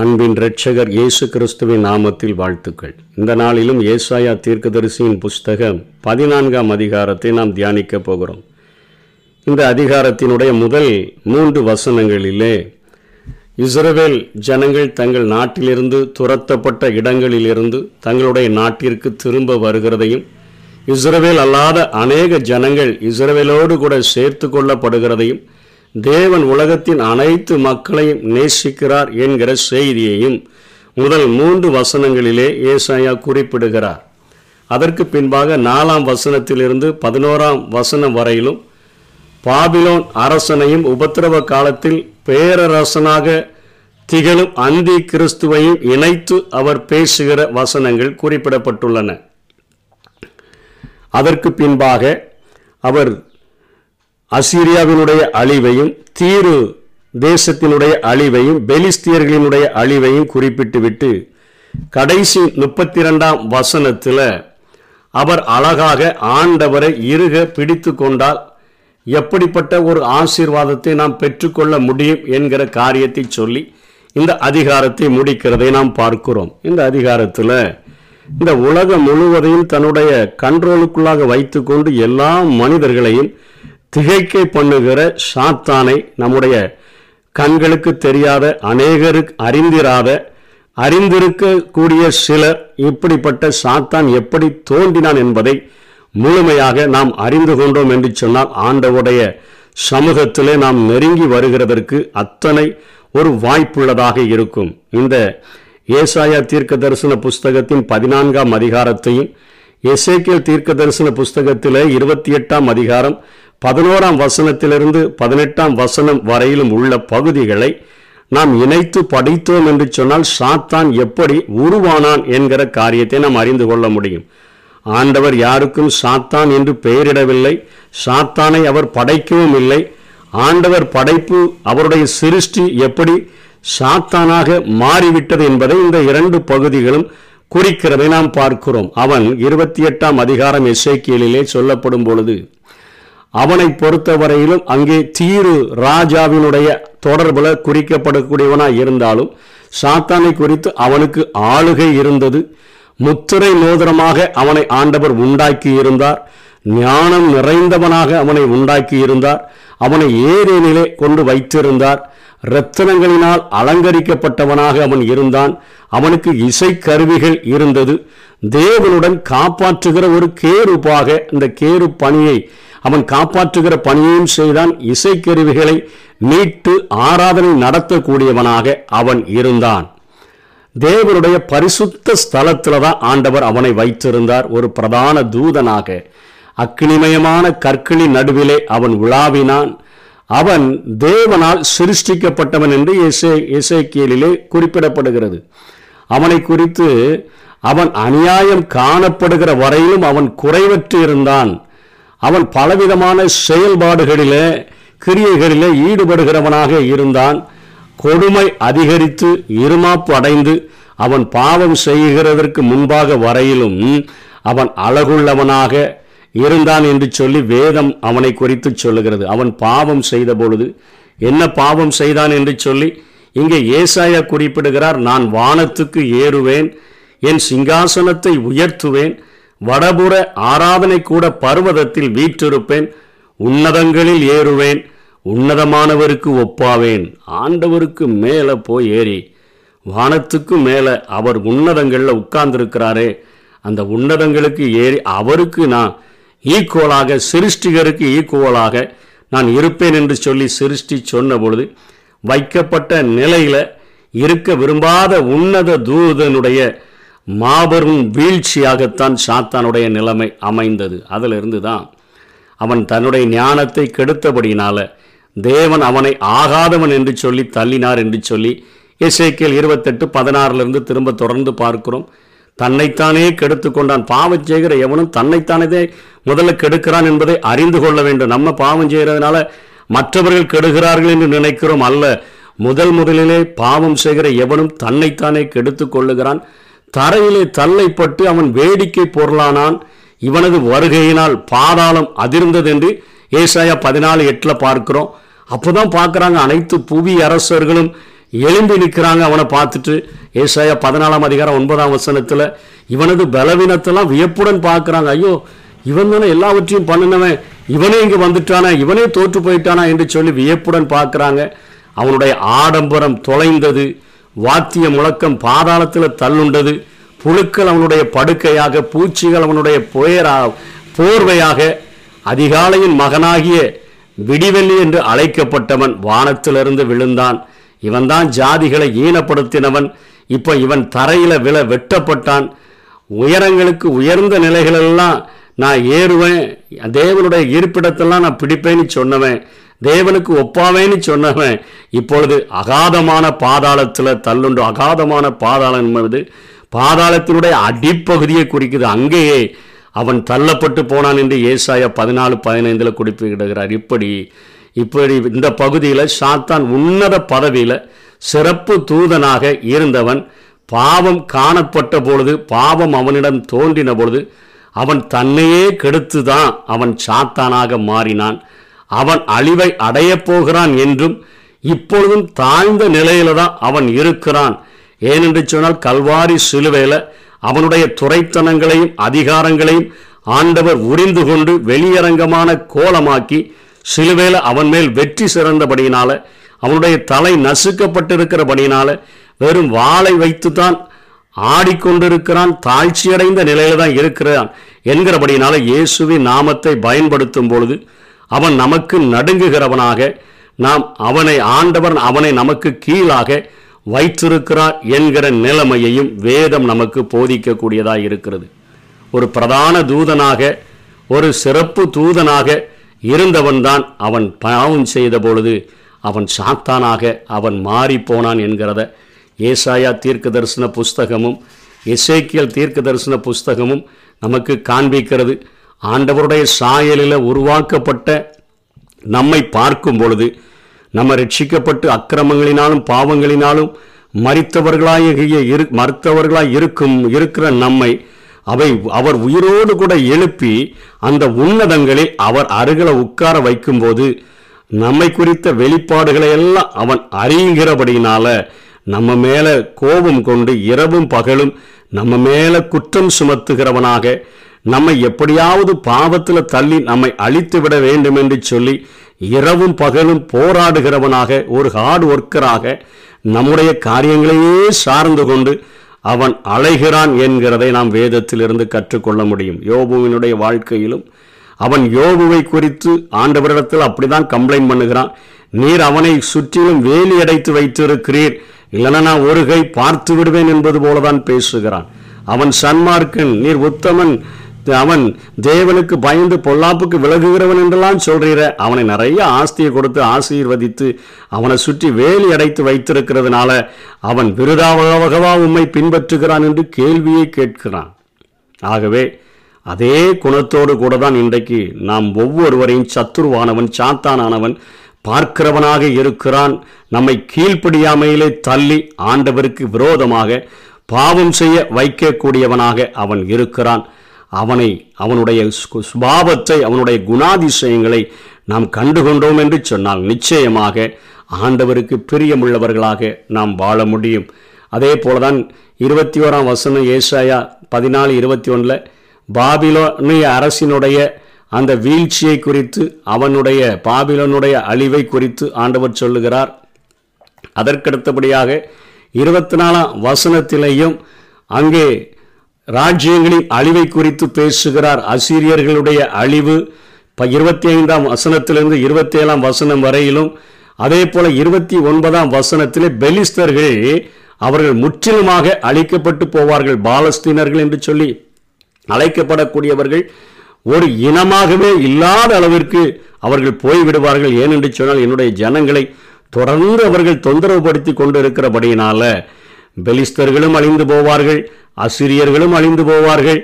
அன்பின் இரட்சகர் இயேசு கிறிஸ்துவின் நாமத்தில் வாழ்த்துக்கள். இந்த நாளிலும் ஏசாயா தீர்க்கதரிசியின் புஸ்தகம் பதினான்காம் அதிகாரத்தை நாம் தியானிக்க போகிறோம். இந்த அதிகாரத்தினுடைய முதல் மூன்று வசனங்களிலே இஸ்ரவேல் ஜனங்கள் தங்கள் நாட்டிலிருந்து துரத்தப்பட்ட இடங்களிலிருந்து தங்களுடைய நாட்டிற்கு திரும்ப வருகிறதையும் இஸ்ரவேல் அல்லாத அநேக ஜனங்கள் இஸ்ரவேலோடு கூட சேர்த்து கொள்ளப்படுகிறதையும் தேவன் உலகத்தின் அனைத்து மக்களையும் நேசிக்கிறார் என்கிற செய்தியையும் முதல் மூன்று வசனங்களிலே ஏசாயா குறிப்பிடுகிறார். அதற்கு பின்பாக நாலாம் வசனத்திலிருந்து பதினோராம் வசனம் வரையிலும் பாபிலோன் அரசனையும் உபத்திரவ காலத்தில் பேரரசனாக திகழும் அந்தி கிறிஸ்துவையும் இணைத்து அவர் பேசுகிற வசனங்கள் குறிப்பிடப்பட்டுள்ளன. அதற்கு பின்பாக அவர் அசீரியாவினுடைய அழிவையும் தீரு தேசத்தினுடைய அழிவையும் பெலிஸ்தியர்களினுடைய அழிவையும் குறிப்பிட்டுவிட்டு கடைசி முப்பத்தி ரெண்டாம் வசனத்தில் அவர் அழகாக ஆண்டவரை இருக பிடித்து கொண்டால் எப்படிப்பட்ட ஒரு ஆசீர்வாதத்தை நாம் பெற்றுக்கொள்ள முடியும் என்கிற காரியத்தை சொல்லி இந்த அதிகாரத்தை முடிக்கிறதை நாம் பார்க்கிறோம். இந்த அதிகாரத்தில் இந்த உலகம் முழுவதையும் தன்னுடைய கண்ட்ரோலுக்குள்ளாக வைத்துக்கொண்டு எல்லா மனிதர்களையும் திகைக்கை பண்ணுகிற சாத்தானை நம்முடைய கண்களுக்கு தெரியாத அநேகருக்கு அறிந்திராத அறிந்திருக்கக்கூடிய சிலர் இப்படிப்பட்ட சாத்தான் எப்படி தோன்றினான் என்பதை முழுமையாக நாம் அறிந்து கொண்டோம் என்று சொன்னால் ஆண்டவுடைய சமூகத்திலே நாம் நெருங்கி வருகிறதற்கு அத்தனை ஒரு வாய்ப்புள்ளதாக இருக்கும். இந்த ஏசாயா தீர்க்க தரிசன புஸ்தகத்தின் பதினான்காம் அதிகாரத்தையும் எசேக்கியல் தீர்க்க தரிசன புஸ்தகத்திலே இருபத்தி எட்டாம் அதிகாரம் பதினோராம் வசனத்திலிருந்து பதினெட்டாம் வசனம் வரையிலும் உள்ள பகுதிகளை நாம் இணைத்து படித்தோம் என்று சொன்னால் சாத்தான் எப்படி உருவானான் என்கிற காரியத்தை நாம் அறிந்து கொள்ள முடியும். ஆண்டவர் யாருக்கும் சாத்தான் என்று பெயரிடவில்லை. சாத்தானை அவர் படைக்கவும் இல்லை. ஆண்டவர் படைப்பு அவருடைய சிருஷ்டி எப்படி சாத்தானாக மாறிவிட்டது என்பதை இந்த இரண்டு பகுதிகளும் குறிக்கிறதை நாம் பார்க்கிறோம். அவன் இருபத்தி எட்டாம் அதிகாரம் எஸ்ஐக்கியலிலே சொல்லப்படும் பொழுது அவனை பொறுத்தவரையிலும் அங்கே தீரு ராஜாவினுடைய தொடர்பில் குறிக்கப்படக்கூடியவனாக இருந்தாலும் சாத்தானை குறித்து அவனுக்கு ஆளுகை இருந்தது. முத்திரை மோதிரமாக அவனை ஆண்டவர் உண்டாக்கி இருந்தார். ஞானம் நிறைந்தவனாக அவனை உண்டாக்கி இருந்தார். அவனை ஏரேனிலே கொண்டு வைத்திருந்தார். இரத்தனங்களினால் அலங்கரிக்கப்பட்டவனாக அவன் இருந்தான். அவனுக்கு இசை கருவிகள் இருந்தது. தேவனுடன் காப்பாற்றுகிற ஒரு கேருப்பாக இந்த கேரு பணியை அவன் காப்பாற்றுகிற பணியையும் செய்தான். இசைக்கருவிகளை மீட்டு ஆராதனை நடத்தக்கூடியவனாக அவன் இருந்தான். தேவருடைய பரிசுத்த ஸ்தலத்தில் தான் ஆண்டவர் அவனை வைத்திருந்தார். ஒரு பிரதான தூதனாக அக்னிமயமான கற்களி நடுவிலே அவன் உலாவினான். அவன் தேவனால் சிருஷ்டிக்கப்பட்டவன் என்று இசை இசைக்கியலிலே குறிப்பிடப்படுகிறது. அவனை குறித்து அவன் அநியாயம் காணப்படுகிற வரையிலும் அவன் குறைவற்று இருந்தான். அவன் பலவிதமான செயல்பாடுகளிலே கிரியைகளிலே ஈடுபடுகிறவனாக இருந்தான். கொடுமை அதிகரித்து இருமாப்பு அடைந்து அவன் பாவம் செய்கிறதற்கு முன்பாக வரையிலும் அவன் அழகுள்ளவனாக இருந்தான் என்று சொல்லி வேதம் அவனை குறித்து சொல்லுகிறது. அவன் பாவம் செய்த பொழுது என்ன பாவம் செய்தான் என்று சொல்லி இங்கே ஏசாயா குறிப்பிடுகிறார். நான் வானத்துக்கு ஏறுவேன் என் சிங்காசனத்தை உயர்த்துவேன் வடபுற ஆராதனை கூட பர்வதத்தில் வீற்றிருப்பேன். உன்னதங்களில் ஏறுவேன். உன்னதமானவருக்கு ஒப்பாவேன். ஆண்டவருக்கு மேலே போய் ஏறி வானத்துக்கு மேலே அவர் உன்னதங்களில் உட்கார்ந்துருக்கிறாரே. அந்த உன்னதங்களுக்கு ஏறி அவருக்கு நான் ஈக்குவலாக சிருஷ்டிகருக்கு ஈக்குவலாக நான் இருப்பேன் என்று சொல்லி சிருஷ்டி சொன்ன பொழுது வைக்கப்பட்ட நிலையில் இருக்க விரும்பாத உன்னத தூதனுடைய மாபெரும் வீழ்ச்சியாகத்தான் சாத்தானுடைய நிலைமை அமைந்தது. அதிலிருந்து தான் அவன் தன்னுடைய ஞானத்தை கெடுத்தபடியினால தேவன் அவனை ஆகாதவன் என்று சொல்லி தள்ளினார் என்று சொல்லி இசைக்கியல் இருபத்தெட்டு பதினாறுலேருந்து திரும்ப தொடர்ந்து பார்க்கிறோம். தன்னைத்தானே கெடுத்து கொண்டான். பாவம் செய்கிற எவனும் தன்னைத்தானே முதல்ல கெடுக்கிறான் என்பதை அறிந்து கொள்ள வேண்டும். நம்ம பாவம் செய்கிறதுனால மற்றவர்கள் கெடுகிறார்கள் என்று நினைக்கிறோம் அல்ல. முதல் முதலிலே பாவம் செய்கிற எவனும் தன்னைத்தானே கெடுத்து கொள்ளுகிறான். தரையிலே தள்ளைப்பட்டு அவன் வேடிக்கை பொருளானான். இவனது வருகையினால் பாதாளம் அதிர்ந்தது என்று ஏசாயா பதினாலு எட்டில் பார்க்கிறோம். அப்போதான் பார்க்குறாங்க அனைத்து புவி அரசர்களும் எழும்பி நிற்கிறாங்க அவனை பார்த்துட்டு. ஏசாயா பதினாலாம் அதிகாரம் ஒன்பதாம் வசனத்தில் இவனது பலவீனத்தெல்லாம் வியப்புடன் பார்க்குறாங்க. ஐயோ இவன் தானே எல்லாவற்றையும் பண்ணினவன். இவனே இங்கே வந்துட்டானா? இவனே தோற்று போயிட்டானா? என்று சொல்லி வியப்புடன் பார்க்குறாங்க. அவனுடைய ஆடம்பரம் தொலைந்தது. வாத்திய முழக்கம் பாதாளத்தில் தள்ளுண்டது. புழுக்கள் அவனுடைய படுக்கையாக பூச்சிகள் அவனுடைய புயரா போர்வையாக அதிகாலையின் மகனாகிய விடிவெள்ளி என்று அழைக்கப்பட்டவன் வானத்திலிருந்து விழுந்தான். இவன்தான் ஜாதிகளை ஈனப்படுத்தினவன். இப்போ இவன் தரையில விழ வெட்டப்பட்டான். உயரங்களுக்கு உயர்ந்த நிலைகளெல்லாம் நான் ஏறுவேன். தேவனுடைய இருப்பிடத்தெல்லாம் நான் பிடிப்பேன்னு சொன்னவன். தேவனுக்கு ஒப்பாவேன்னு சொன்னவன் இப்பொழுது அகாதமான பாதாளத்தில் தள்ளுண்டு. அகாதமான பாதாளம் என்பது பாதாளத்தினுடைய அடிப்பகுதியை குறிக்குது. அங்கேயே அவன் தள்ளப்பட்டு போனான் என்று ஏசாயா பதினாலு பதினைந்தில் குறிப்பிடுகிறார். இப்படி இப்படி இந்த பகுதியில் சாத்தான் உன்னத பதவியில் சிறப்பு தூதனாக இருந்தவன் பாவம் காணப்பட்ட பொழுது பாவம் அவனிடம் தோன்றின பொழுது அவன் தன்னையே கெடுத்து தான் அவன் சாத்தானாக மாறினான். அவன் அழிவை அடையப் போகிறான் என்றும் இப்பொழுதும் தாழ்ந்த நிலையில தான் அவன் இருக்கிறான். ஏனென்று சொன்னால் கல்வாரி சிலுவையில அவனுடைய துறைத்தனங்களையும் அதிகாரங்களையும் ஆண்டவர் உரிந்து கொண்டு வெளியரங்கமான கோலமாக்கி சிலுவையில் அவன் மேல் வெற்றி சிறந்தபடியினால அவனுடைய தலை நசுக்கப்பட்டிருக்கிறபடியினால வெறும் வாளை வைத்துத்தான் ஆடிக்கொண்டிருக்கிறான் தாழ்ச்சியடைந்த நிலையில தான் இருக்கிறான் என்கிறபடியினால இயேசுவின் நாமத்தை பயன்படுத்தும் பொழுது அவன் நமக்கு நடுங்குகிறவனாக நாம் அவனை ஆண்டவன் அவனை நமக்கு கீழாக வைத்திருக்கிறார் என்கிற நிலைமையையும் வேதம் நமக்கு போதிக்கக்கூடியதாக இருக்கிறது. ஒரு பிரதான தூதனாக ஒரு சிறப்பு தூதனாக இருந்தவன்தான் அவன் பாவம் செய்த பொழுது அவன் சாத்தானாக அவன் மாறிப்போனான் என்கிறத ஏசாயா தீர்க்க தரிசன புஸ்தகமும் எசேக்கியல் தீர்க்க தரிசன புஸ்தகமும் நமக்கு காண்பிக்கிறது. ஆண்டவருடைய சாயலில் உருவாக்கப்பட்ட நம்மை பார்க்கும் பொழுது நம்ம ரட்சிக்கப்பட்டு அக்கிரமங்களினாலும் பாவங்களினாலும் மறித்தவர்களாகிய இரு மறுத்தவர்களாய் இருக்கும் இருக்கிற நம்மை அவை அவர் உயிரோடு கூட எழுப்பி அந்த உன்னதங்களில் அவர் அருகில உட்கார வைக்கும்போது நம்மை குறித்த வெளிப்பாடுகளை எல்லாம் அவன் அறியுகிறபடியினால நம்ம மேலே கோபம் கொண்டு இரவும் பகலும் நம்ம மேலே குற்றம் சுமத்துகிறவனாக நம்மை எப்படியாவது பாவத்தில் தள்ளி நம்மை அழித்து விட வேண்டும் என்று சொல்லி இரவும் பகலும் போராடுகிறவனாக ஒரு ஹார்ட் ஒர்க்கராக நம்முடைய காரியங்களையே சார்ந்து கொண்டு அவன் அலைகிறான் என்கிறதை நாம் வேதத்திலிருந்து கற்றுக்கொள்ள முடியும். யோபுவினுடைய வாழ்க்கையிலும் அவன் யோபுவை குறித்து ஆண்டவரிடத்தில் அப்படிதான் கம்ப்ளைண்ட் பண்ணுகிறான். நீர் அவனை சுற்றிலும் வேலி அடைத்து வைத்திருக்கிறீர். இல்லைன்னா நான் ஒரு கை பார்த்து விடுவேன் என்பது போலதான் பேசுகிறான். அவன் சன்மார்க்கன் நீர் உத்தமன் அவன் தேவனுக்கு பயந்து பொல்லாப்புக்கு விலகுகிறவன் என்றெல்லாம் சொல்கிற அவனை நிறைய ஆஸ்தியை கொடுத்து ஆசீர்வதித்து அவனை சுற்றி வேலி அடைத்து வைத்திருக்கிறதுனால அவன் விருதாவகவா உம்மை பின்பற்றுகிறான் என்று கேள்வியை கேட்கிறான். ஆகவே அதே குணத்தோடு கூட தான் இன்றைக்கு நாம் ஒவ்வொருவரையும் சத்துருவானவன் சாத்தானானவன் பார்க்கிறவனாக இருக்கிறான். நம்மை கீழ்ப்படியாமையிலே தள்ளி ஆண்டவருக்கு விரோதமாக பாவம் செய்ய வைக்கக்கூடியவனாக அவன் இருக்கிறான். அவனை அவனுடைய சுபாவத்தை அவனுடைய குணாதிசயங்களை நாம் கண்டுகொண்டோம் என்று சொன்னால் நிச்சயமாக ஆண்டவருக்கு பிரியமுள்ளவர்களாக நாம் வாழ முடியும். அதே போலதான் இருபத்தி ஓராம் வசனம் ஏசாயா பதினாலு இருபத்தி ஒன்றில் பாபிலோனிய அரசினுடைய அந்த வீழ்ச்சியை குறித்து அவனுடைய பாபிலோனுடைய அழிவை குறித்து ஆண்டவர் சொல்லுகிறார். அதற்கடுத்தபடியாக இருபத்தி நாலாம் வசனத்திலேயும் அங்கே ராஜ்யங்களின் அழிவை குறித்து பேசுகிறார். அசீரியர்களுடைய அழிவு இப்போ இருபத்தி ஐந்தாம் வசனத்திலிருந்து இருபத்தி ஏழாம் வசனம் வரையிலும் அதே போல இருபத்தி ஒன்பதாம் வசனத்திலே பெலிஸ்தர்கள் அவர்கள் முற்றிலுமாக அழிக்கப்பட்டு போவார்கள். பாலஸ்தீனர்கள் என்று சொல்லி அழைக்கப்படக்கூடியவர்கள் ஒரு இனமாகவே இல்லாத அளவிற்கு அவர்கள் போய்விடுவார்கள். ஏனென்று சொன்னால் என்னுடைய ஜனங்களை தொடர்ந்து அவர்கள் தொந்தரவுபடுத்தி கொண்டிருக்கிறபடியினால பெலிஸ்தர்களும் அழிந்து போவார்கள். அசிரியர்களும் அழிந்து போவார்கள்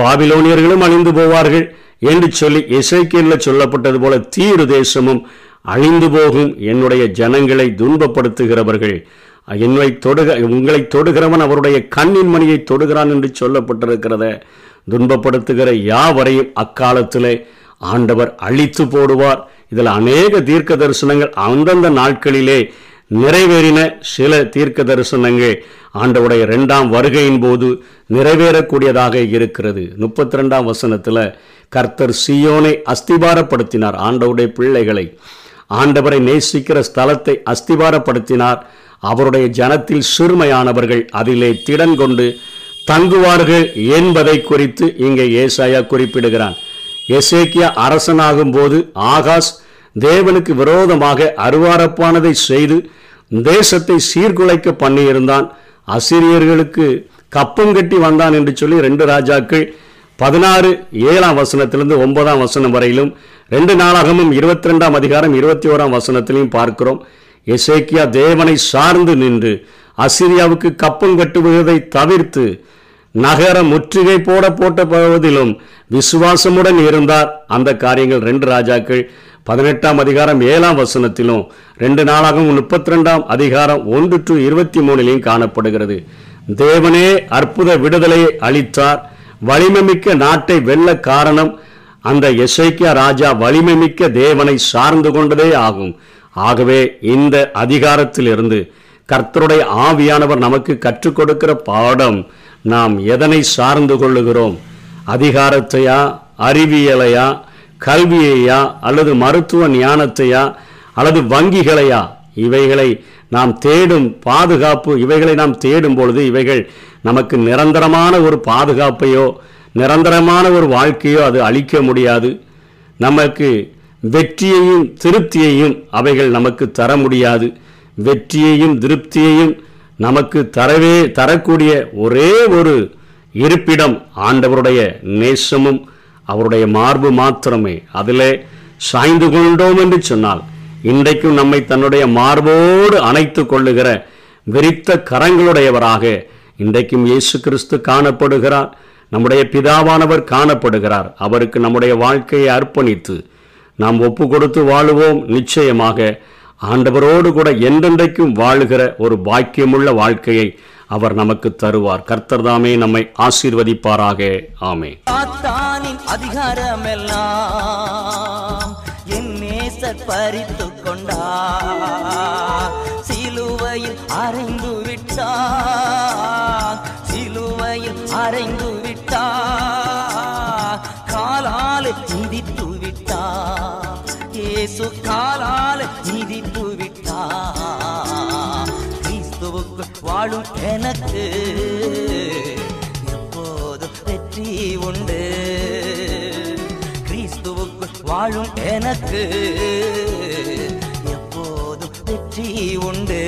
பாபிலோனியர்களும் அழிந்து போவார்கள் என்று சொல்லி இசைக்கியலில் சொல்லப்பட்டது போல தீரு தேசமும் அழிந்து போகும் என்னுடைய ஜனங்களை துன்பப்படுத்துகிறவர்கள். என்னை தொடுக உங்களை தொடுகிறவன் அவருடைய கண்ணின் மணியை தொடுகிறான் என்று சொல்லப்பட்டிருக்கிறத துன்பப்படுத்துகிற யாவரையும் அக்காலத்திலே ஆண்டவர் அழித்து போடுவார். இதில் அநேக தீர்க்க தரிசனங்கள் அந்தந்த நாட்களிலே நிறைவேறின சில தீர்க்க தரிசனங்கள் ஆண்டவுடைய இரண்டாம் வருகையின் போது நிறைவேறக்கூடியதாக இருக்கிறது. முப்பத்தி ரெண்டாம் வசனத்தில் கர்த்தர் சியோனை அஸ்திபாரப்படுத்தினார். ஆண்டவுடைய பிள்ளைகளை ஆண்டவரை நேசிக்கிற ஸ்தலத்தை அஸ்திபாரப்படுத்தினார். அவருடைய ஜனத்தில் சிறுமையானவர்கள் அதிலே திடன் கொண்டு தங்குவார்கள் என்பதை குறித்து இங்கே ஏசாயா குறிப்பிடுகிறான். எசேக்கியா அரசனாகும் போது ஆகாஷ் தேவனுக்கு விரோதமாக அருவாரப்பானதை செய்து தேசத்தை சீர்குலைக்க பண்ணியிருந்தான். அசிரியர்களுக்கு கப்பம் கட்டி வந்தான் என்று சொல்லி ரெண்டு ராஜாக்கள் பதினாறு ஏழாம் வசனத்திலிருந்து ஒன்பதாம் வசனம் வரையிலும் ரெண்டு நாளாகமும் இருபத்தி ரெண்டாம் அதிகாரம் இருபத்தி ஓராம் வசனத்திலையும் பார்க்கிறோம். எசேக்கியா தேவனை சார்ந்து நின்று அசிரியாவுக்கு கப்பம் கட்டுவதை தவிர்த்து நகர முற்றுகை போட போட்ட போவதிலும் விசுவாசமுடன் இருந்தார். அந்த காரியங்கள் ரெண்டு ராஜாக்கள் பதினெட்டாம் அதிகாரம் ஏழாம் வசனத்திலும் ரெண்டு நாளாகவும் முப்பத்தி ரெண்டாம் அதிகாரம் ஒன்று டு இருபத்தி மூணிலையும் காணப்படுகிறது. தேவனே அற்புத விடுதலையை அளித்தார். வலிமைமிக்க நாட்டை வெல்ல காரணம் அந்த எசைக்கியா ராஜா வலிமைமிக்க தேவனை சார்ந்து கொண்டதே ஆகும். ஆகவே இந்த அதிகாரத்திலிருந்து கர்த்தருடைய ஆவியானவர் நமக்கு கற்றுக் கொடுக்கிற பாடம் நாம் எதனை சார்ந்து கொள்ளுகிறோம்? அதிகாரத்தையா அறிவியலையா கல்வியையா அல்லது மருத்துவ ஞானத்தையா அல்லது வங்கிகளையா? இவைகளை நாம் தேடும் பாதுகாப்பு இவைகளை நாம் தேடும் பொழுது இவைகள் நமக்கு நிரந்தரமான ஒரு பாதுகாப்பையோ நிரந்தரமான ஒரு வாழ்க்கையோ அது அளிக்க முடியாது. நமக்கு வெற்றியையும் திருப்தியையும் அவைகள் நமக்கு தர முடியாது. வெற்றியையும் திருப்தியையும் நமக்கு தரவே தரக்கூடிய ஒரே ஒரு இருப்பிடம் ஆண்டவருடைய நேசமும் அவருடைய மார்பு மாத்திரமே அதிலே சாய்ந்து கொண்டோம் என்று சொன்னால் இன்றைக்கும் நம்மை தன்னுடைய மார்போடு அணைத்து கொள்ளுகிற விரித்த கரங்களுடையவராக இன்றைக்கும் இயேசு கிறிஸ்து காணப்படுகிறார். நம்முடைய பிதாவானவர் காணப்படுகிறார். அவருக்கு நம்முடைய வாழ்க்கையை அர்ப்பணித்து நாம் ஒப்பு கொடுத்து வாழுவோம். நிச்சயமாக ஆண்டவரோடு கூட என்றென்றைக்கும் வாழுகிற ஒரு பாக்கியமுள்ள வாழ்க்கையை அவர் நமக்கு தருவார். கர்த்தர் தாமே நம்மை ஆசீர்வதிப்பாராக. ஆமே சாத்தானின் அதிகாரமெல்லாம் என் நேசர் பறித்து கொண்டா. சிலுவையில் அறைந்து விட்டா. சிலுவையில் அறைந்து விட்டா. காலால் மிதித்து விட்டா. ஏசு காலால் எனக்கு எப்போதும் வெற்றி உண்டு? கிறிஸ்துவுக்கு வாழும் எனக்கு எப்போதும் வெற்றி உண்டு?